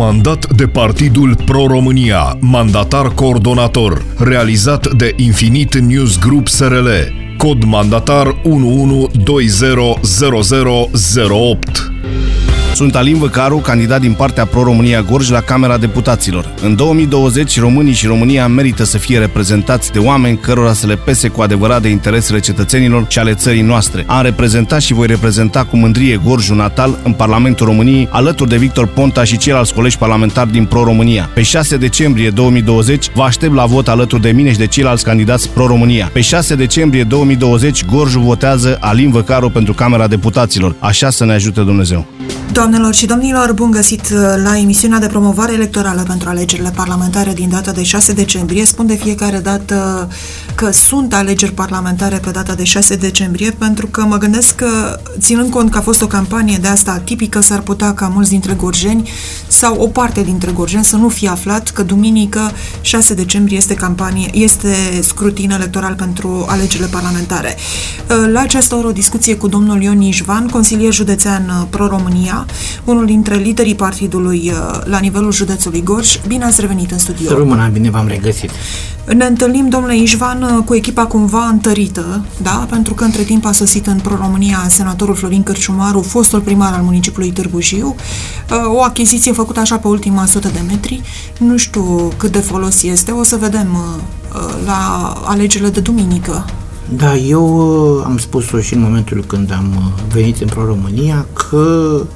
Comandat de Partidul Pro-România, mandatar coordonator, realizat de Infinit News Group SRL, cod mandatar 11200008. Sunt Alin Văcaru, candidat din partea Pro-România Gorj la Camera Deputaților. În 2020, românii și România merită să fie reprezentați de oameni cărora să le pese cu adevărat de interesele cetățenilor și ale țării noastre. Am reprezentat și voi reprezenta cu mândrie Gorjul natal în Parlamentul României, alături de Victor Ponta și ceilalți colegi parlamentari din Pro-România. Pe 6 decembrie 2020, vă aștept la vot alături de mine și de ceilalți candidați Pro-România. Pe 6 decembrie 2020, Gorjul votează Alin Văcaru pentru Camera Deputaților. Așa să ne ajute Dumnezeu. Doamnelor și domnilor, bun găsit uh, la emisiunea de promovare electorală pentru alegerile parlamentare din data de 6 decembrie. Spun de fiecare dată că sunt alegeri parlamentare pe data de 6 decembrie pentru că mă gândesc că, ținând cont că a fost o campanie de asta atipică, s-ar putea ca mulți dintre gorjeni sau o parte dintre gorjeni să nu fie aflat că duminică 6 decembrie este campanie, este scrutin electoral pentru alegerile parlamentare. Uh, la această oră o discuție cu domnul Ion Ișvan, consilier județean uh, Pro-România, unul dintre liderii partidului uh, la nivelul județului Gorj. Bine ați revenit în studio. Româna, bine v-am regăsit. Ne întâlnim, domnule Ișvan, uh, cu echipa cumva întărită, da? Pentru că între timp a sosit în Pro-România senatorul Florin Cărciumaru, fostul primar al municipiului Târgu Jiu, uh, o achiziție făcută așa pe ultima sută de metri. Nu știu cât de folos este, o să vedem la alegerile de duminică. Da, eu am spus-o și în momentul când am venit în Pro-România că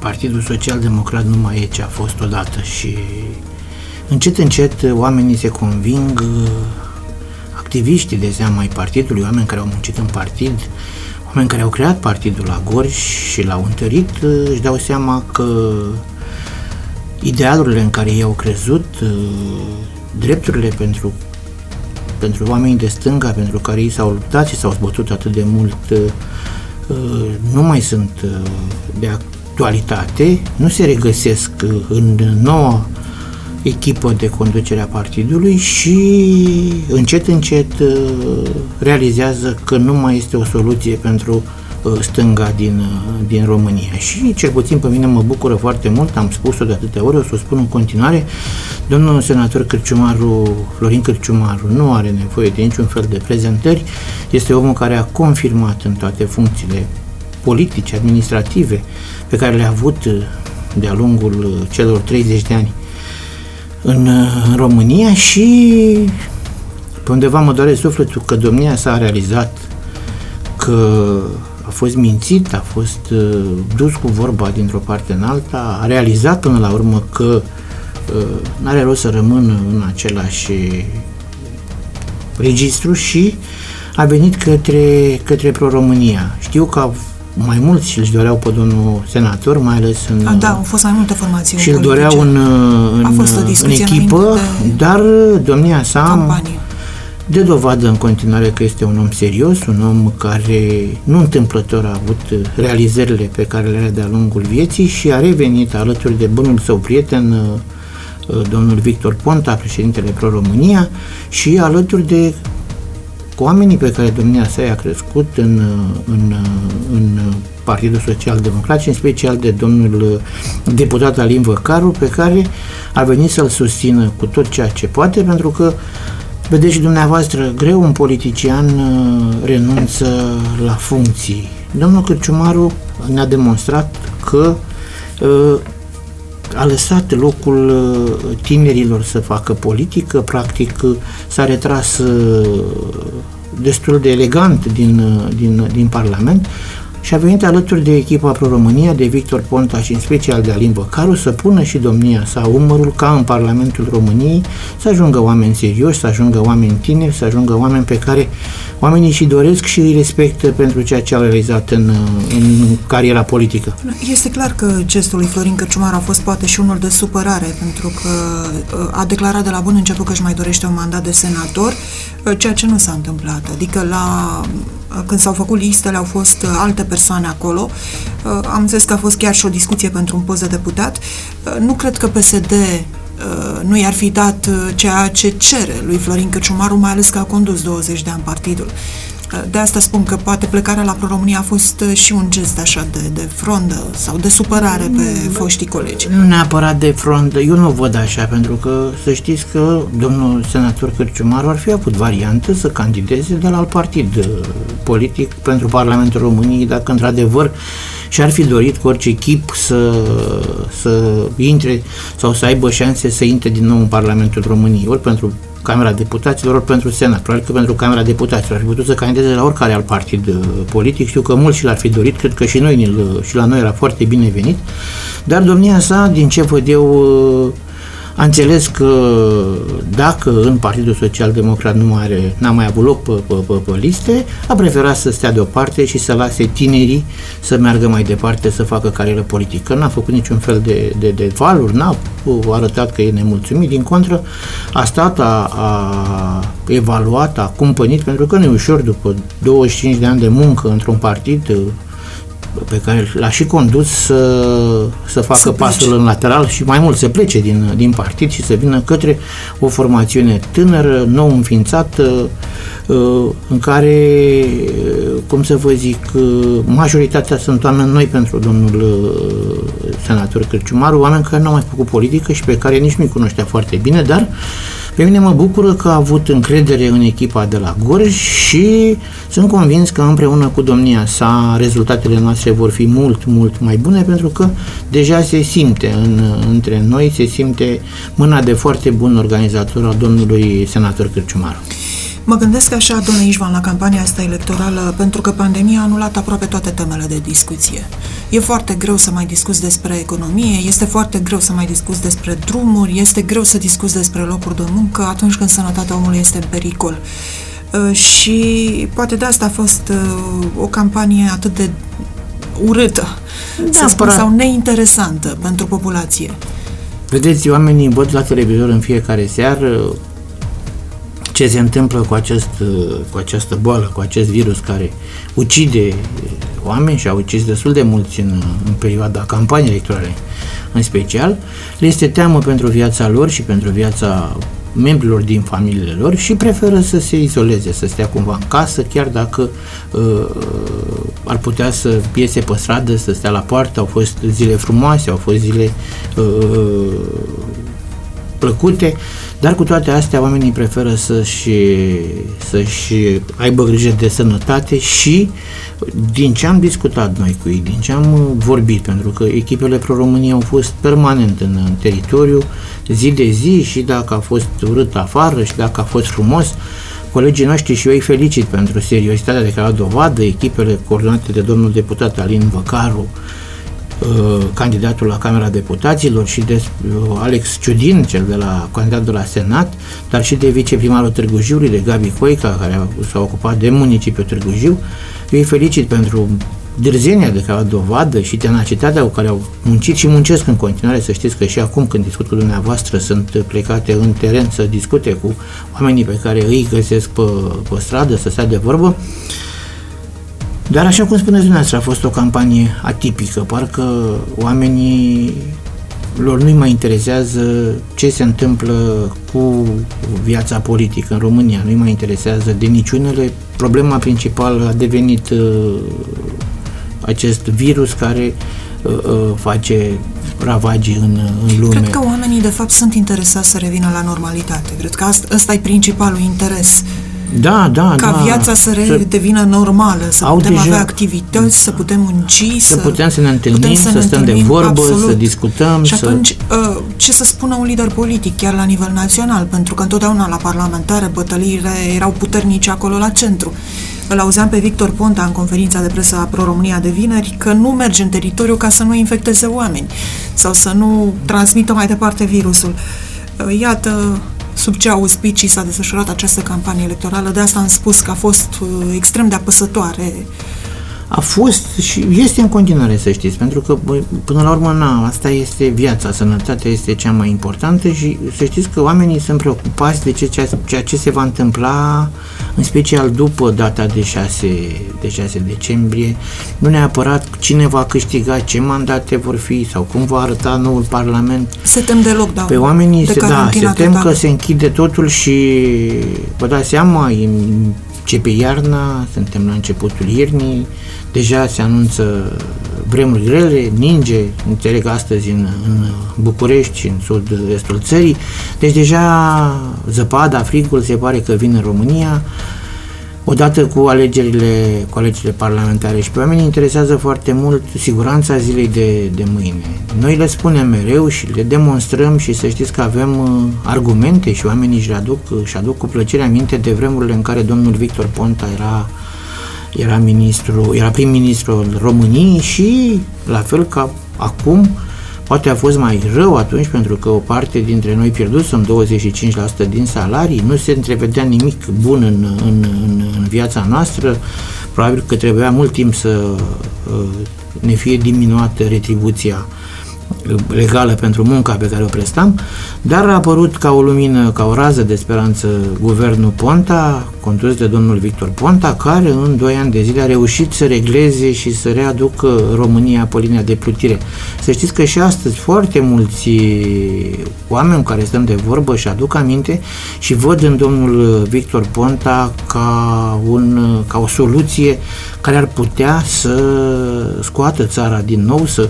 Partidul Social Democrat nu mai e ce a fost odată și încet, încet oamenii se conving, activiștii de seama ai partidului, oameni care au muncit în partid, oameni care au creat partidul la Gorj și l-au întărit, își dau seama că idealurile în care ei au crezut, drepturile pentru, pentru oamenii de stânga, pentru care ei s-au luptat și s-au zbătut atât de mult, nu mai sunt de actualitate, nu se regăsesc în noua echipă de conducere a partidului și încet, încet realizează că nu mai este o soluție pentru stânga din, din România. Și cel puțin pe mine mă bucură foarte mult, am spus-o de atâtea ori, o să o spun în continuare, domnul senator Cârciumaru, Florin Cârciumaru, nu are nevoie de niciun fel de prezentări, este omul care a confirmat în toate funcțiile politice, administrative, pe care le-a avut uh, de-a lungul uh, celor 30 de ani în, uh, în România și pe undeva mă doare sufletul că domnia s-a realizat că a fost mințit, a fost dus cu vorba dintr-o parte în alta, a realizat până la urmă că nu are rost să rămână în același registru și a venit către, către Pro-România. Știu că a mai mulți își doreau pe domnul senator, mai ales în... A, da, au fost mai multe formații Și îl doreau în, în, A fost o în echipă, dar domnia sa campanie. de dovadă în continuare că este un om serios, un om care nu întâmplător a avut realizările pe care le are de-a lungul vieții și a revenit alături de bunul său prieten, uh, domnul Victor Ponta, președintele Pro-România, și alături de cu oamenii pe care domnia sa i-a crescut în, în, în Partidul Social Democrat și în special de domnul deputat Alin Văcaru, pe care a venit să-l susțină cu tot ceea ce poate, pentru că Vedeți și dumneavoastră, greu un politician uh, renunță la funcții. Domnul Cârciumaru ne-a demonstrat că uh, a lăsat locul uh, tinerilor să facă politică, practic uh, s-a retras uh, destul de elegant din, din, din Parlament și a venit alături de echipa Pro-România, de Victor Ponta și în special de Alin Văcaru să pună și domnia sa umărul ca în Parlamentul României să ajungă oameni serioși, să ajungă oameni tineri, să ajungă oameni pe care oamenii și doresc și îi respectă pentru ceea ce au realizat în, în cariera politică. Este clar că gestul lui Florin Cărciumar a fost poate și unul de supărare, pentru că uh, a declarat de la bun început că își mai dorește un mandat de senator, uh, ceea ce nu s-a întâmplat. Adică la uh, când s-au făcut listele, au fost alte persoane acolo. Am înțeles că a fost chiar și o discuție pentru un post de deputat. Nu cred că PSD Uh, nu i-ar fi dat uh, ceea ce cere lui Florin Căciumaru, mai ales că a condus 20 de ani partidul. De asta spun că poate plecarea la Pro-România a fost uh, și un gest așa de, de frondă sau de supărare pe foștii colegi. Nu neapărat de frondă, eu nu văd așa, pentru că să știți că domnul senator Cărciumaru ar fi avut variantă să candideze de la alt partid uh, politic pentru Parlamentul României, dacă într-adevăr și-ar fi dorit cu orice chip să, să intre sau să aibă șanse să intre din nou în Parlamentul României, ori pentru Camera Deputaților, ori pentru Senat. Probabil că pentru Camera Deputaților ar fi putut să candideze la oricare alt partid uh, politic. Știu că mulți și l-ar fi dorit, cred că și noi și la noi era foarte bine venit. Dar domnia sa, din ce văd eu, uh, a înțeles că dacă în Partidul Social Democrat nu are, n-a mai avut loc pe, pe, pe, pe liste, a preferat să stea deoparte și să lase tinerii să meargă mai departe, să facă carieră politică. N-a făcut niciun fel de, de, de valuri, n-a arătat că e nemulțumit, din contră a stat, a, a evaluat, a cumpănit, pentru că nu e ușor după 25 de ani de muncă într-un partid pe care l-a și condus să, să facă să pasul în lateral și mai mult să plece din, din partid și să vină către o formațiune tânără, nou înființată, uh, în care, uh, cum să vă zic, uh, majoritatea sunt oameni noi pentru domnul senator Cârciumaru, oameni care nu au mai făcut politică și pe care nici nu-i cunoștea foarte bine, dar pe mine mă bucură că a avut încredere în echipa de la Gorj și sunt convins că împreună cu domnia sa rezultatele noastre vor fi mult, mult mai bune pentru că deja se simte în, între noi, se simte mâna de foarte bun organizator al domnului senator Cârciumaru. Mă gândesc așa, domnule Ișvan, la campania asta electorală, pentru că pandemia a anulat aproape toate temele de discuție. E foarte greu să mai discuți despre economie, este foarte greu să mai discuți despre drumuri, este greu să discuți despre locuri de muncă atunci când sănătatea omului este în pericol. Uh, și poate de asta a fost uh, o campanie atât de urâtă, să spun, sau neinteresantă pentru populație. Vedeți, oamenii văd la televizor în fiecare seară ce se întâmplă cu, acest, cu această boală, cu acest virus care ucide oameni și a ucis destul de mulți în, în perioada campaniei electorale în special, le este teamă pentru viața lor și pentru viața membrilor din familiile lor și preferă să se izoleze, să stea cumva în casă, chiar dacă uh, ar putea să iese pe stradă, să stea la poartă, au fost zile frumoase, au fost zile uh, plăcute, dar cu toate astea oamenii preferă să-și, să-și aibă grijă de sănătate și din ce am discutat noi cu ei, din ce am vorbit, pentru că echipele pro-România au fost permanent în, în teritoriu, zi de zi și dacă a fost urât afară și dacă a fost frumos, colegii noștri și eu îi felicit pentru seriozitatea de care au dovadă, echipele coordonate de domnul deputat Alin Văcaru, Uh, candidatul la Camera Deputaților și de uh, Alex Ciudin, cel de la candidatul la Senat, dar și de viceprimarul Târgu Jiului, de Gabi Coica, care s-a ocupat de municipiul Târgu Jiu. Eu îi felicit pentru dârzenia de care au dovadă și tenacitatea cu care au muncit și muncesc în continuare. Să știți că și acum când discut cu dumneavoastră sunt plecate în teren să discute cu oamenii pe care îi găsesc pe, pe stradă, să stea de vorbă. Uh, dar așa cum spuneți dumneavoastră, a fost o campanie atipică, parcă oamenii lor nu-i mai interesează ce se întâmplă cu viața politică în România, nu-i mai interesează de niciunele. Problema principală a devenit uh, acest virus care uh, uh, face ravagii în, în lume. Cred că oamenii, de fapt, sunt interesați să revină la normalitate. Cred că asta, ăsta e principalul interes. Uh, da, da, ca da. viața să redevină normală, să Au putem deja... avea activități, să putem munci, să, să putem să ne întâlnim, să, să stăm de vorbă, absolut. să discutăm. Și atunci, să... Uh, ce să spună un lider politic, chiar la nivel național, pentru că întotdeauna la parlamentare bătăliile erau puternice acolo la centru. Îl auzeam pe Victor Ponta în conferința de presă a Pro-România de vineri că nu merge în teritoriu ca să nu infecteze oameni sau să nu transmită mai departe virusul. Uh, iată, sub ce auspicii s-a desfășurat această campanie electorală. De asta am spus că a fost uh, extrem de apăsătoare a fost și este în continuare, să știți, pentru că până la urmă, na, asta este viața, sănătatea este cea mai importantă și să știți că oamenii sunt preocupați de ce, ceea ce se va întâmpla, în special după data de 6, de 6 decembrie, nu neapărat cine va câștiga, ce mandate vor fi sau cum va arăta noul Parlament. Se tem de loc, da. Pe oamenii se, da, se tem total. că se închide totul și vă dați seama, începe iarna, suntem la începutul iernii, deja se anunță vremuri grele, ninge, înțeleg astăzi în, în București și în sud-estul țării, deci deja zăpada, frigul se pare că vine în România, odată cu alegerile, cu alegerile parlamentare și pe oameni interesează foarte mult siguranța zilei de, de mâine. Noi le spunem mereu și le demonstrăm și să știți că avem uh, argumente și oamenii își aduc, își aduc cu plăcere aminte de vremurile în care domnul Victor Ponta era era ministru, era prim-ministru al României și la fel ca acum Poate a fost mai rău atunci pentru că o parte dintre noi pierdusem 25% din salarii, nu se întrevedea nimic bun în, în, în, în viața noastră, probabil că trebuia mult timp să uh, ne fie diminuată retribuția legală pentru munca pe care o prestam, dar a apărut ca o lumină, ca o rază de speranță guvernul Ponta, condus de domnul Victor Ponta, care în doi ani de zile a reușit să regleze și să readucă România pe linia de plutire. Să știți că și astăzi foarte mulți oameni care stăm de vorbă și aduc aminte și văd în domnul Victor Ponta ca, un, ca o soluție care ar putea să scoată țara din nou, să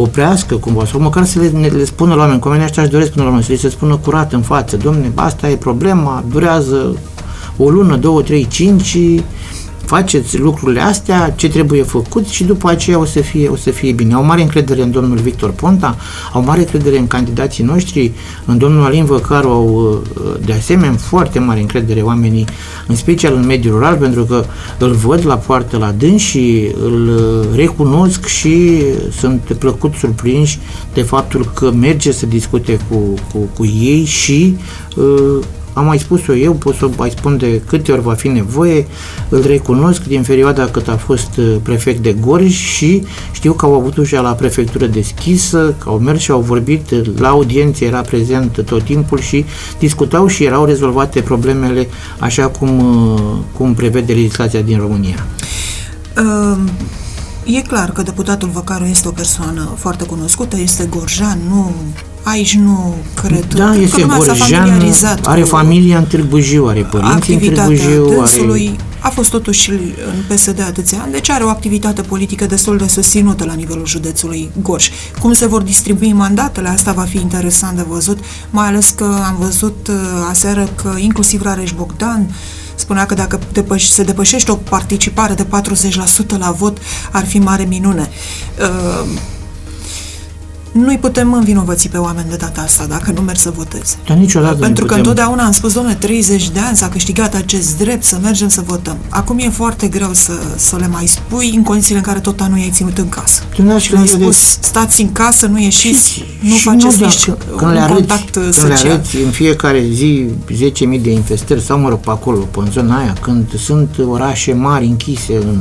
oprească cumva, sau măcar să le, le spună la oameni, cu oamenii ăștia își doresc până la urmă, să le se spună curat în față, domne, asta e problema, durează o lună, două, trei, cinci faceți lucrurile astea, ce trebuie făcut și după aceea o să fie, o să fie bine. Au mare încredere în domnul Victor Ponta, au mare încredere în candidații noștri, în domnul Alin Văcaru au de asemenea foarte mare încredere oamenii, în special în mediul rural, pentru că îl văd la poartă la dâns și îl recunosc și sunt plăcut surprinși de faptul că merge să discute cu, cu, cu ei și uh, am mai spus-o eu, pot să mai spun de câte ori va fi nevoie, îl recunosc din perioada cât a fost uh, prefect de Gorj și știu că au avut ușa la prefectură deschisă, că au mers și au vorbit, uh, la audiență era prezent tot timpul și discutau și erau rezolvate problemele așa cum, uh, cum prevede legislația din România. Uh... E clar că deputatul Văcaru este o persoană foarte cunoscută, este gorjan, nu Aici nu cred. Da, cred este gorjean, are familia în Târgu Jiu, are părinți în Târgu Jiu. Are... A fost totuși în PSD atâția ani, deci are o activitate politică destul de susținută la nivelul județului Gorj. Cum se vor distribui mandatele, asta va fi interesant de văzut, mai ales că am văzut uh, aseară că inclusiv Rareș Bogdan spunea că dacă depăș- se depășește o participare de 40% la vot, ar fi mare minune. Uh, nu-i putem învinovăți pe oameni de data asta dacă nu merg să voteze. Dar niciodată Pentru că putem... întotdeauna am spus, domnule, 30 de ani s-a câștigat acest drept să mergem să votăm. Acum e foarte greu să, să le mai spui în condițiile în care tot anul ai ținut în casă. Și le spus, de... stați în casă, nu ieșiți, și, nu și faceți nu, nici când, când le arăți, contact când social. le arăți în fiecare zi 10.000 de infestări sau, mă rog, pe acolo, pe în zona aia, când sunt orașe mari închise în,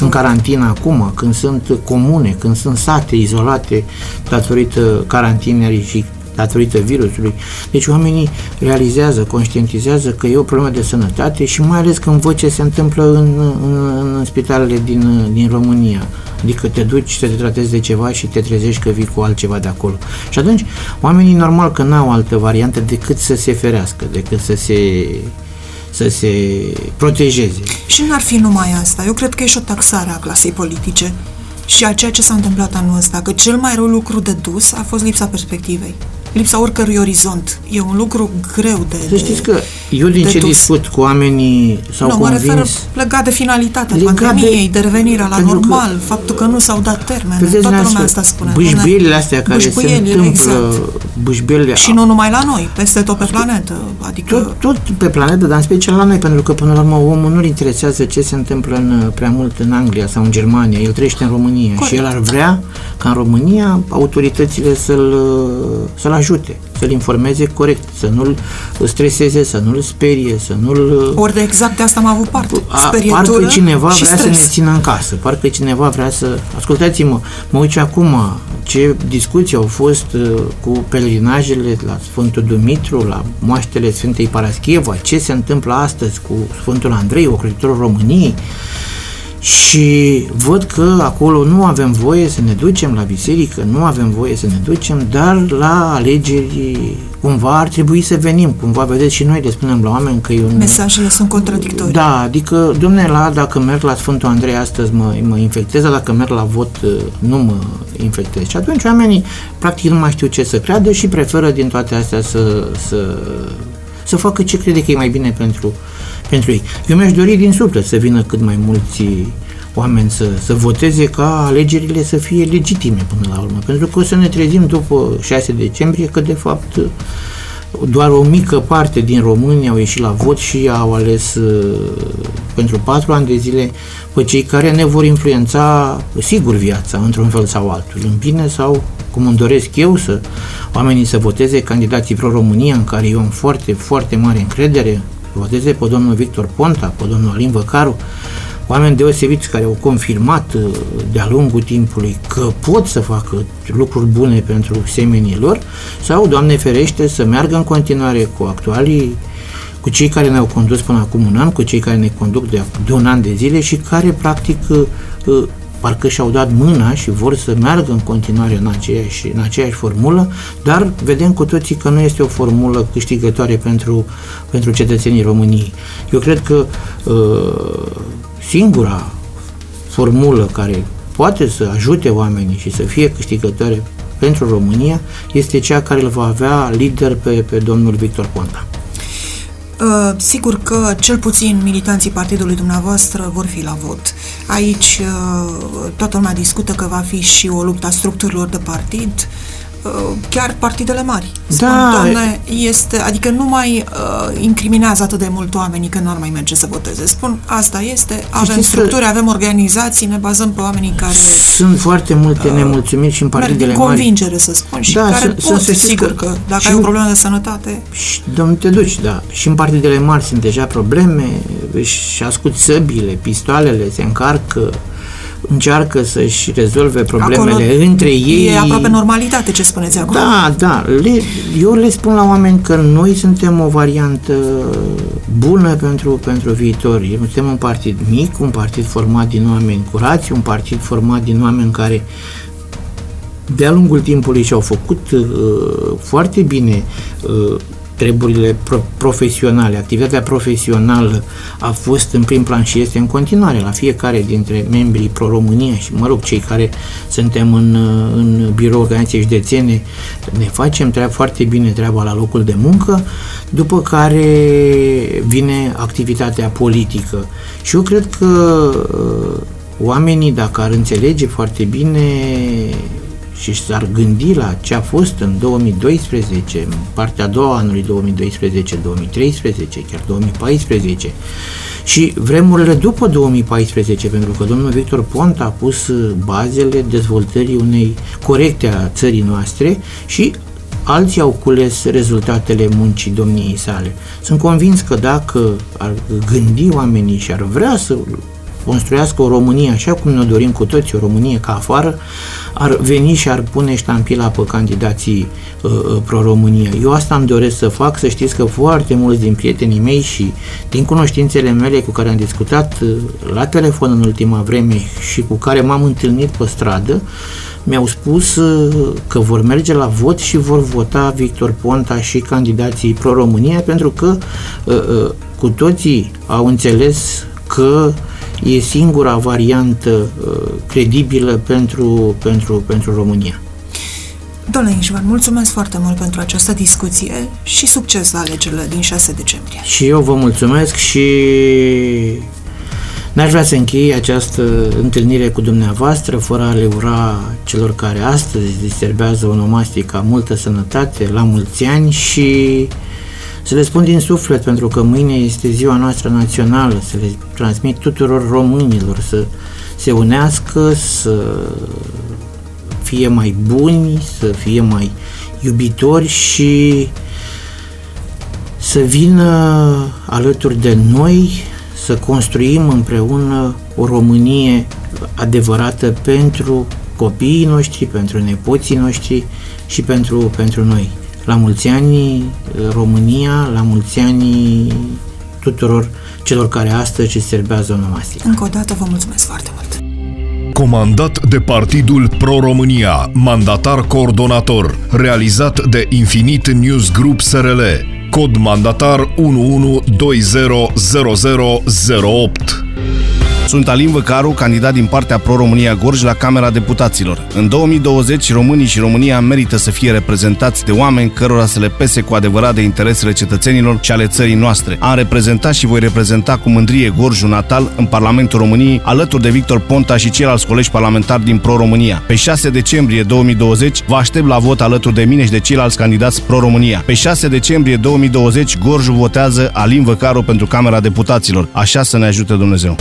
în carantină acum, când sunt comune, când sunt sate izolate datorită carantinării și datorită virusului. Deci oamenii realizează, conștientizează că e o problemă de sănătate și mai ales când văd ce se întâmplă în, în, în spitalele din, din România. Adică te duci să te tratezi de ceva și te trezești că vii cu altceva de acolo. Și atunci oamenii normal că n-au altă variantă decât să se ferească, decât să se să se protejeze. Și n-ar fi numai asta. Eu cred că e și o taxare a clasei politice și a ceea ce s-a întâmplat anul ăsta, că cel mai rău lucru de dus a fost lipsa perspectivei lipsa oricărui orizont. E un lucru greu de Să știți că eu din ce dus. discut cu oamenii s-au nu, convins... mă refer legat de finalitatea legat pandemiei, de, de revenirea la normal, că, faptul că nu s-au dat termene. Toată lumea asta spune. Bâșbielile astea care se întâmplă... Exact. Bâșbielile... Și nu numai la noi, peste tot pe planetă. Adică... Tot, tot pe planetă, dar în special la noi, pentru că până la urmă omul nu-l interesează ce se întâmplă în, prea mult în Anglia sau în Germania. El trăiește în România Corect. și el ar vrea ca în România autoritățile să-l, să-l ajute, să-l informeze corect, să nu-l streseze, să nu-l sperie, să nu-l... Ori de exact de asta am avut parte. Parcă cineva vrea stres. să ne țină în casă, parcă cineva vrea să... Ascultați-mă, mă uit acum ce discuții au fost uh, cu pelerinajele la Sfântul Dumitru, la moaștele Sfântei Paraschieva, ce se întâmplă astăzi cu Sfântul Andrei, ocrotitorul României, și văd că acolo nu avem voie să ne ducem la biserică, nu avem voie să ne ducem, dar la alegeri cumva ar trebui să venim, cumva vedeți și noi le spunem la oameni că e un... Mesajele sunt contradictorii. Da, adică, domne, la, dacă merg la Sfântul Andrei astăzi mă, mă infectez, dar dacă merg la vot uh, nu mă infectez. Și atunci oamenii practic nu mai știu ce să creadă și preferă din toate astea să, să, să facă ce crede că e mai bine pentru, pentru ei. Eu mi-aș dori din suflet să vină cât mai mulți oameni să, să voteze ca alegerile să fie legitime până la urmă. Pentru că o să ne trezim după 6 decembrie că de fapt doar o mică parte din români au ieșit la vot și au ales uh, pentru patru ani de zile pe cei care ne vor influența sigur viața într-un fel sau altul, în bine sau cum îmi doresc eu să oamenii să voteze candidații pro-România în care eu am foarte, foarte mare încredere, voteze pe domnul Victor Ponta, pe domnul Alin Văcaru, oameni deosebiți care au confirmat uh, de-a lungul timpului că pot să facă lucruri bune pentru semenii lor sau, Doamne ferește, să meargă în continuare cu actualii cu cei care ne-au condus până acum un an, cu cei care ne conduc de, de un an de zile și care, practic, uh, uh, parcă și-au dat mâna și vor să meargă în continuare în aceeași, în aceeași formulă, dar vedem cu toții că nu este o formulă câștigătoare pentru, pentru cetățenii României. Eu cred că uh, singura formulă care poate să ajute oamenii și să fie câștigătoare pentru România este cea care îl va avea lider pe, pe domnul Victor Ponta. Uh, sigur că cel puțin militanții partidului dumneavoastră vor fi la vot. Aici uh, toată lumea discută că va fi și o luptă a structurilor de partid. Uh, Uh, chiar partidele mari. Spun, da. doamne, este, adică nu mai uh, incriminează atât de mult oamenii că nu ar mai merge să voteze. Spun, asta este, avem structuri, că... avem organizații, ne bazăm pe oamenii care... Sunt foarte multe uh, nemulțumiri și în partidele mari. convingere, să spun, și da, care sunt, pot, sunt, sigur, că, că dacă ai o problemă de sănătate... Și, domnule, te duci, da. Și în partidele mari sunt deja probleme, și ascult săbile, pistoalele, se încarcă, încearcă să-și rezolve problemele acolo între ei. E aproape normalitate ce spuneți acolo. Da, da. Le, eu le spun la oameni că noi suntem o variantă bună pentru, pentru viitor. Suntem un partid mic, un partid format din oameni curați, un partid format din oameni care de-a lungul timpului și-au făcut uh, foarte bine uh, treburile pro- profesionale, activitatea profesională a fost în prim plan și este în continuare la fiecare dintre membrii Pro-România și, mă rog, cei care suntem în, în birou organizației județene, ne facem treaba foarte bine treaba la locul de muncă, după care vine activitatea politică. Și eu cred că uh, oamenii, dacă ar înțelege foarte bine și s-ar gândi la ce a fost în 2012, în partea a doua anului 2012, 2013, chiar 2014 și vremurile după 2014, pentru că domnul Victor Ponta a pus bazele dezvoltării unei corecte a țării noastre și alții au cules rezultatele muncii domniei sale. Sunt convins că dacă ar gândi oamenii și ar vrea să construiască o Românie așa cum ne dorim cu toți, o Românie ca afară, ar veni și ar pune ștampila pe candidații uh, uh, pro-România. Eu asta îmi doresc să fac, să știți că foarte mulți din prietenii mei și din cunoștințele mele cu care am discutat uh, la telefon în ultima vreme și cu care m-am întâlnit pe stradă, mi-au spus uh, că vor merge la vot și vor vota Victor Ponta și candidații pro-România pentru că uh, uh, cu toții au înțeles că e singura variantă uh, credibilă pentru, pentru, pentru România. Domnule Inșvan, mulțumesc foarte mult pentru această discuție și succes la alegerile din 6 decembrie. Și eu vă mulțumesc și n-aș vrea să închei această întâlnire cu dumneavoastră fără a le ura celor care astăzi diserbează onomastica multă sănătate, la mulți ani și să le spun din suflet, pentru că mâine este ziua noastră națională, să le transmit tuturor românilor să se unească, să fie mai buni, să fie mai iubitori și să vină alături de noi să construim împreună o Românie adevărată pentru copiii noștri, pentru nepoții noștri și pentru, pentru noi la mulți ani România, la mulți ani tuturor celor care astăzi se serbează onomastic. Încă o dată vă mulțumesc foarte mult! Comandat de Partidul Pro-România, mandatar coordonator, realizat de Infinit News Group SRL, cod mandatar 11200008. Sunt Alin Văcaru, candidat din partea Pro-România Gorj la Camera Deputaților. În 2020, românii și România merită să fie reprezentați de oameni cărora să le pese cu adevărat de interesele cetățenilor și ale țării noastre. Am reprezentat și voi reprezenta cu mândrie Gorjul natal în Parlamentul României, alături de Victor Ponta și ceilalți colegi parlamentari din Pro-România. Pe 6 decembrie 2020, vă aștept la vot alături de mine și de ceilalți candidați Pro-România. Pe 6 decembrie 2020, Gorjul votează Alin Văcaru pentru Camera Deputaților. Așa să ne ajute Dumnezeu.